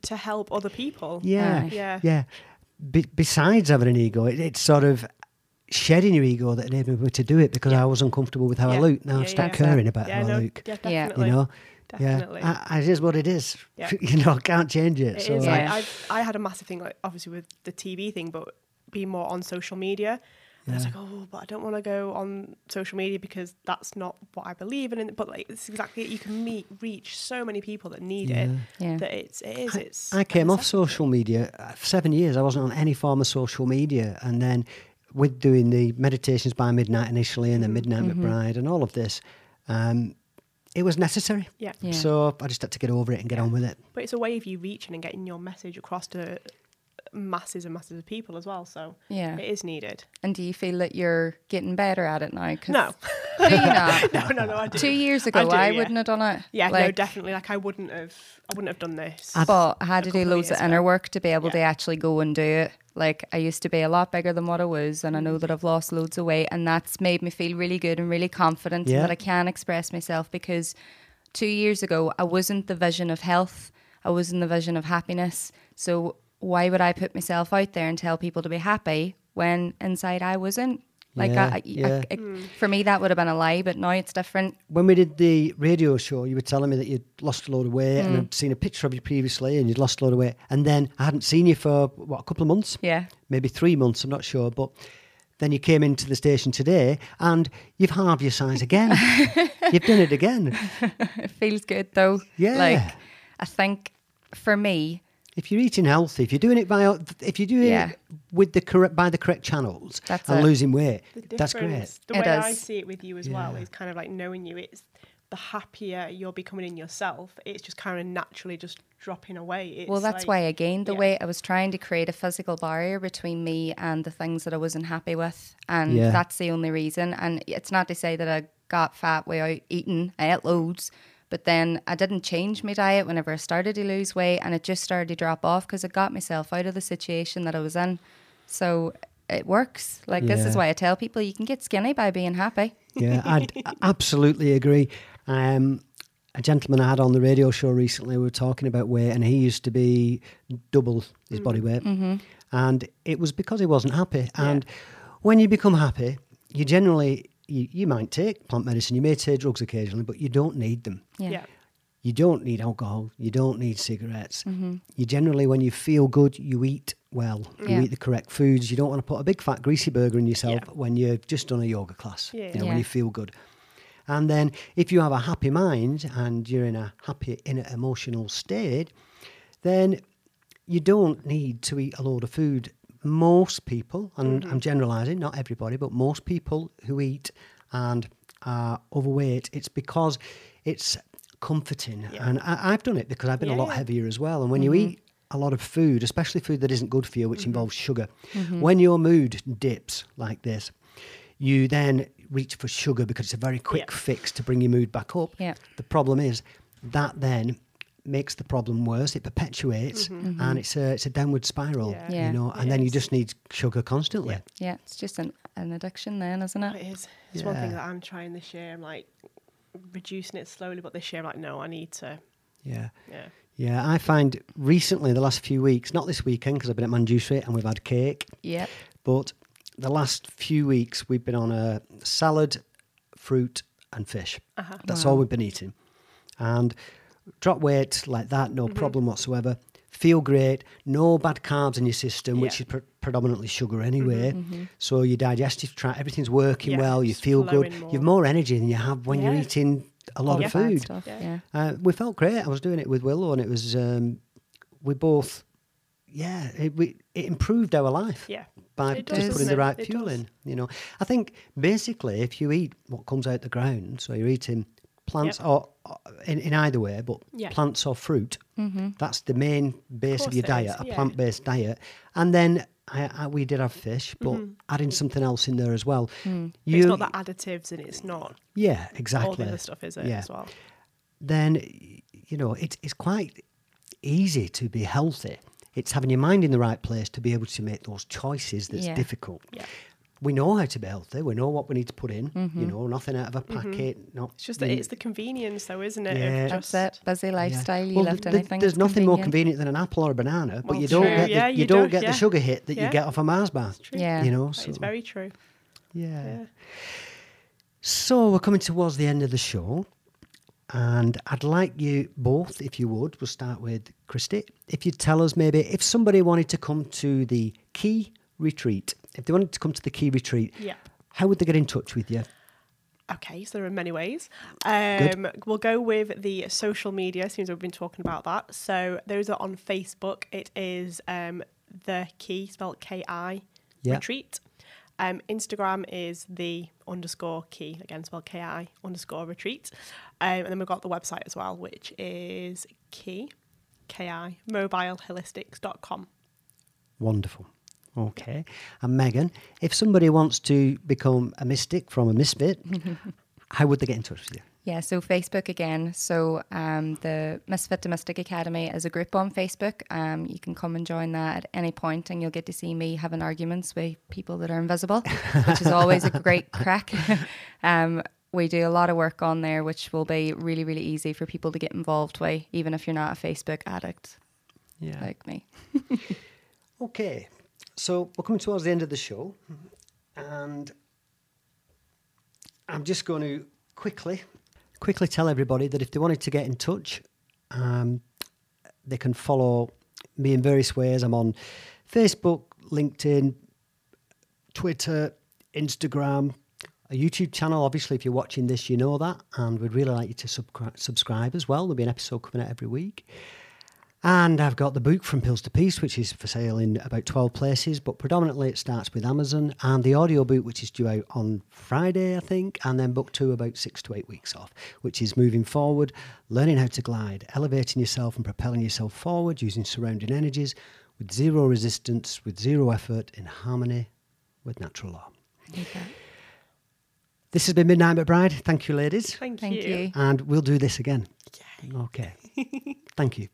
To help other people. Yeah, Aye. Yeah. yeah. Be, besides having an ego, it, it's sort of shedding your ego that enabled me to do it because I was uncomfortable with how I Yeah. look. Now Yeah, I've started yeah. caring about Yeah, how no, I look. yeah, Yeah. definitely. You know, Definitely. yeah, I, I, it is what it is. Yeah. You know, I can't change it. It so is. Yeah. Like, I've, I had a massive thing, like obviously with the TV thing, but being more on social media. And I was like, oh, but I don't want to go on social media because that's not what I believe in. But like, it's exactly it. You can meet, reach so many people that need it. Yeah. That it's, it is. I, it's. I a came off social media uh, for seven years. I wasn't on any form of social media, and then with doing the meditations by midnight initially, and then midnight McBride, and all of this, um, it was necessary. Yeah. Yeah. So I just had to get over it and get on with it. But it's a way of you reaching and getting your message across to masses and masses of people as well. So Yeah. it is needed. And do you feel that you're getting better at it now? 'Cause- No. Do you not? no, no, no. I do. Two years ago, do, I, yeah. wouldn't have done it. Yeah, no, definitely. Like I wouldn't have. I wouldn't have done this. But I had to do couple of loads of inner ago. work to be able to actually go and do it. Like I used to be a lot bigger than what I was, and I know that I've lost loads of weight, and that's made me feel really good and really confident Yeah. that I can express myself. Because two years ago, I wasn't the vision of health, I wasn't the vision of happiness. So why would I put myself out there and tell people to be happy when inside I wasn't? Like Yeah, I, I, yeah. I- for me, that would have been a lie, but now it's different. When we did the radio show, you were telling me that you'd lost a load of weight, Mm. and I'd seen a picture of you previously, and you'd lost a load of weight, and then I hadn't seen you for what a couple of months. Yeah. maybe three months, I'm not sure. But then you came into the station today and you've halved your size again. you've done it again. It feels good though. Yeah. Like I think for me, If you're eating healthy, if you're doing it by if you're doing Yeah. it with the correct by the correct channels That's and it. losing weight, that's great. The It way I see it with you as well Yeah. is kind of like knowing you. It's the happier you're becoming in yourself. It's just kind of naturally just dropping away. It's well, that's like- why I gained the yeah. weight. I was trying to create a physical barrier between me and the things that I wasn't happy with, and Yeah. that's the only reason. And it's not to say that I got fat without eating. I ate loads. But then I didn't change my diet whenever I started to lose weight, and it just started to drop off because I got myself out of the situation that I was in. So it works. Like this is why I tell people you can get skinny by being happy. Yeah, I'd absolutely agree. Um, a gentleman I had on the radio show recently, we were talking about weight, and he used to be double his body weight. And it was because he wasn't happy. And when you become happy, you generally, you, you might take plant medicine, you may take drugs occasionally, but you don't need them. Yeah. Yeah. You don't need alcohol. You don't need cigarettes. Mm-hmm. You generally, when you feel good, you eat well. You Yeah. eat the correct foods. You don't want to put a big fat greasy burger in yourself Yeah. when you've just done a yoga class. Yeah. You know, when you feel good. And then, if you have a happy mind and you're in a happy inner emotional state, then you don't need to eat a load of food. Most people, and Mm-hmm. I'm generalizing, not everybody, but most people who eat and are overweight, it's because it's comforting. Yeah. And I, I've done it because I've been a lot yeah. Mm-hmm. heavier as well. And when you eat a lot of food, especially food that isn't good for you, which Mm-hmm. involves sugar, when your mood dips like this, you then reach for sugar because it's a very quick Yeah. fix to bring your mood back up. Yeah. The problem is that then makes the problem worse. It perpetuates, mm-hmm. Mm-hmm. and it's a it's a downward spiral. Yeah. Yeah. You know, It and then you just need sugar constantly. Yeah, it's just an, an addiction then, isn't it? It is. It's one thing that I'm trying this year. I'm like reducing it slowly, but this year I'm like, no, I need to. Yeah. Yeah. Yeah, I find recently, the last few weeks, not this weekend because I've been at Manjusri and we've had cake, Yeah. but the last few weeks we've been on a salad, fruit, and fish. Uh-huh. That's all we've been eating. And drop weight like that, no problem whatsoever. Feel great, no bad carbs in your system, which Yeah. is pre- predominantly sugar anyway. So your digestive tract, everything's working Yeah, well, you feel good. more. You've more energy than you have when you're eating a lot All of food. Stuff. Yeah. Yeah. Uh, we felt great. I was doing it with Willow, and it was um, we both, yeah, it, we, it improved our life. Yeah. by It just does, putting the right It fuel does. in. You know, I think basically if you eat what comes out the ground, so you're eating plants Yep. or, or uh, in, in either way, but Yeah. plants or fruit, mm-hmm. that's the main base of, course your diet, is, a yeah. plant-based diet, and then. I, I, we did have fish, but Mm-hmm. adding something else in there as well. Mm. it's not the additives and it's not yeah, exactly. all the other stuff, is it? Yeah. As well. then you know it's it's quite easy to be healthy. It's having your mind in the right place to be able to make those choices that's Yeah. difficult. Yeah. We know how to be healthy. We know what we need to put in. You mm-hmm. know, nothing out of a mm-hmm. packet. No, It's just that it's the convenience, though, isn't it? of Yeah. That's just- it. Busy yeah. lifestyle. You Well, lift th- anything. There's that's nothing more convenient. convenient than an apple or a banana, but Well, you don't true. get the, Yeah, you, you don't don't, get the sugar hit that you get off a Mars bar. True. Yeah. You know, That so is very true. yeah. Yeah. So we're coming towards the end of the show, and I'd like you both, if you would, we'll start with Kristy. If you'd tell us maybe if somebody wanted to come to the KI Retreat, if they wanted to come to the KI Retreat, Yep. how would they get in touch with you? Okay, so there are many ways. Um, we'll go with the social media, since we've been talking about that. So those are on Facebook. It is um, the key, spelled K I, Yeah. retreat. Um, Instagram is the underscore key, again spelled K I underscore retreat. Um, and then we've got the website as well, which is key, K I, mobileholistics.com. Wonderful. Okay. And Megan, if somebody wants to become a mystic from a misfit, how would they get in touch with you? Yeah, so Facebook again. So um, the Misfit to Mystic Academy is a group on Facebook. Um, you can come and join that at any point, and you'll get to see me having arguments with people that are invisible, which is always a great crack. um, we do a lot of work on there, which will be really, really easy for people to get involved with, even if you're not a Facebook addict Yeah. like me. Okay, so we're coming towards the end of the show, and I'm just going to quickly, quickly tell everybody that if they wanted to get in touch, um, they can follow me in various ways. I'm on Facebook, LinkedIn, Twitter, Instagram, a YouTube channel. Obviously, if you're watching this, you know that, and we'd really like you to subscribe as well. There'll be an episode coming out every week. And I've got the book From Pills to Peace, which is for sale in about 12 places, but predominantly it starts with Amazon. And the audio book, which is due out on Friday, I think. And then book two, about six to eight weeks off, which is moving forward, learning how to glide, elevating yourself and propelling yourself forward using surrounding energies with zero resistance, with zero effort, in harmony with natural law. This has been Midnight McBride. Thank you, ladies. Thank, Thank you. And we'll do this again. Okay. Thank you.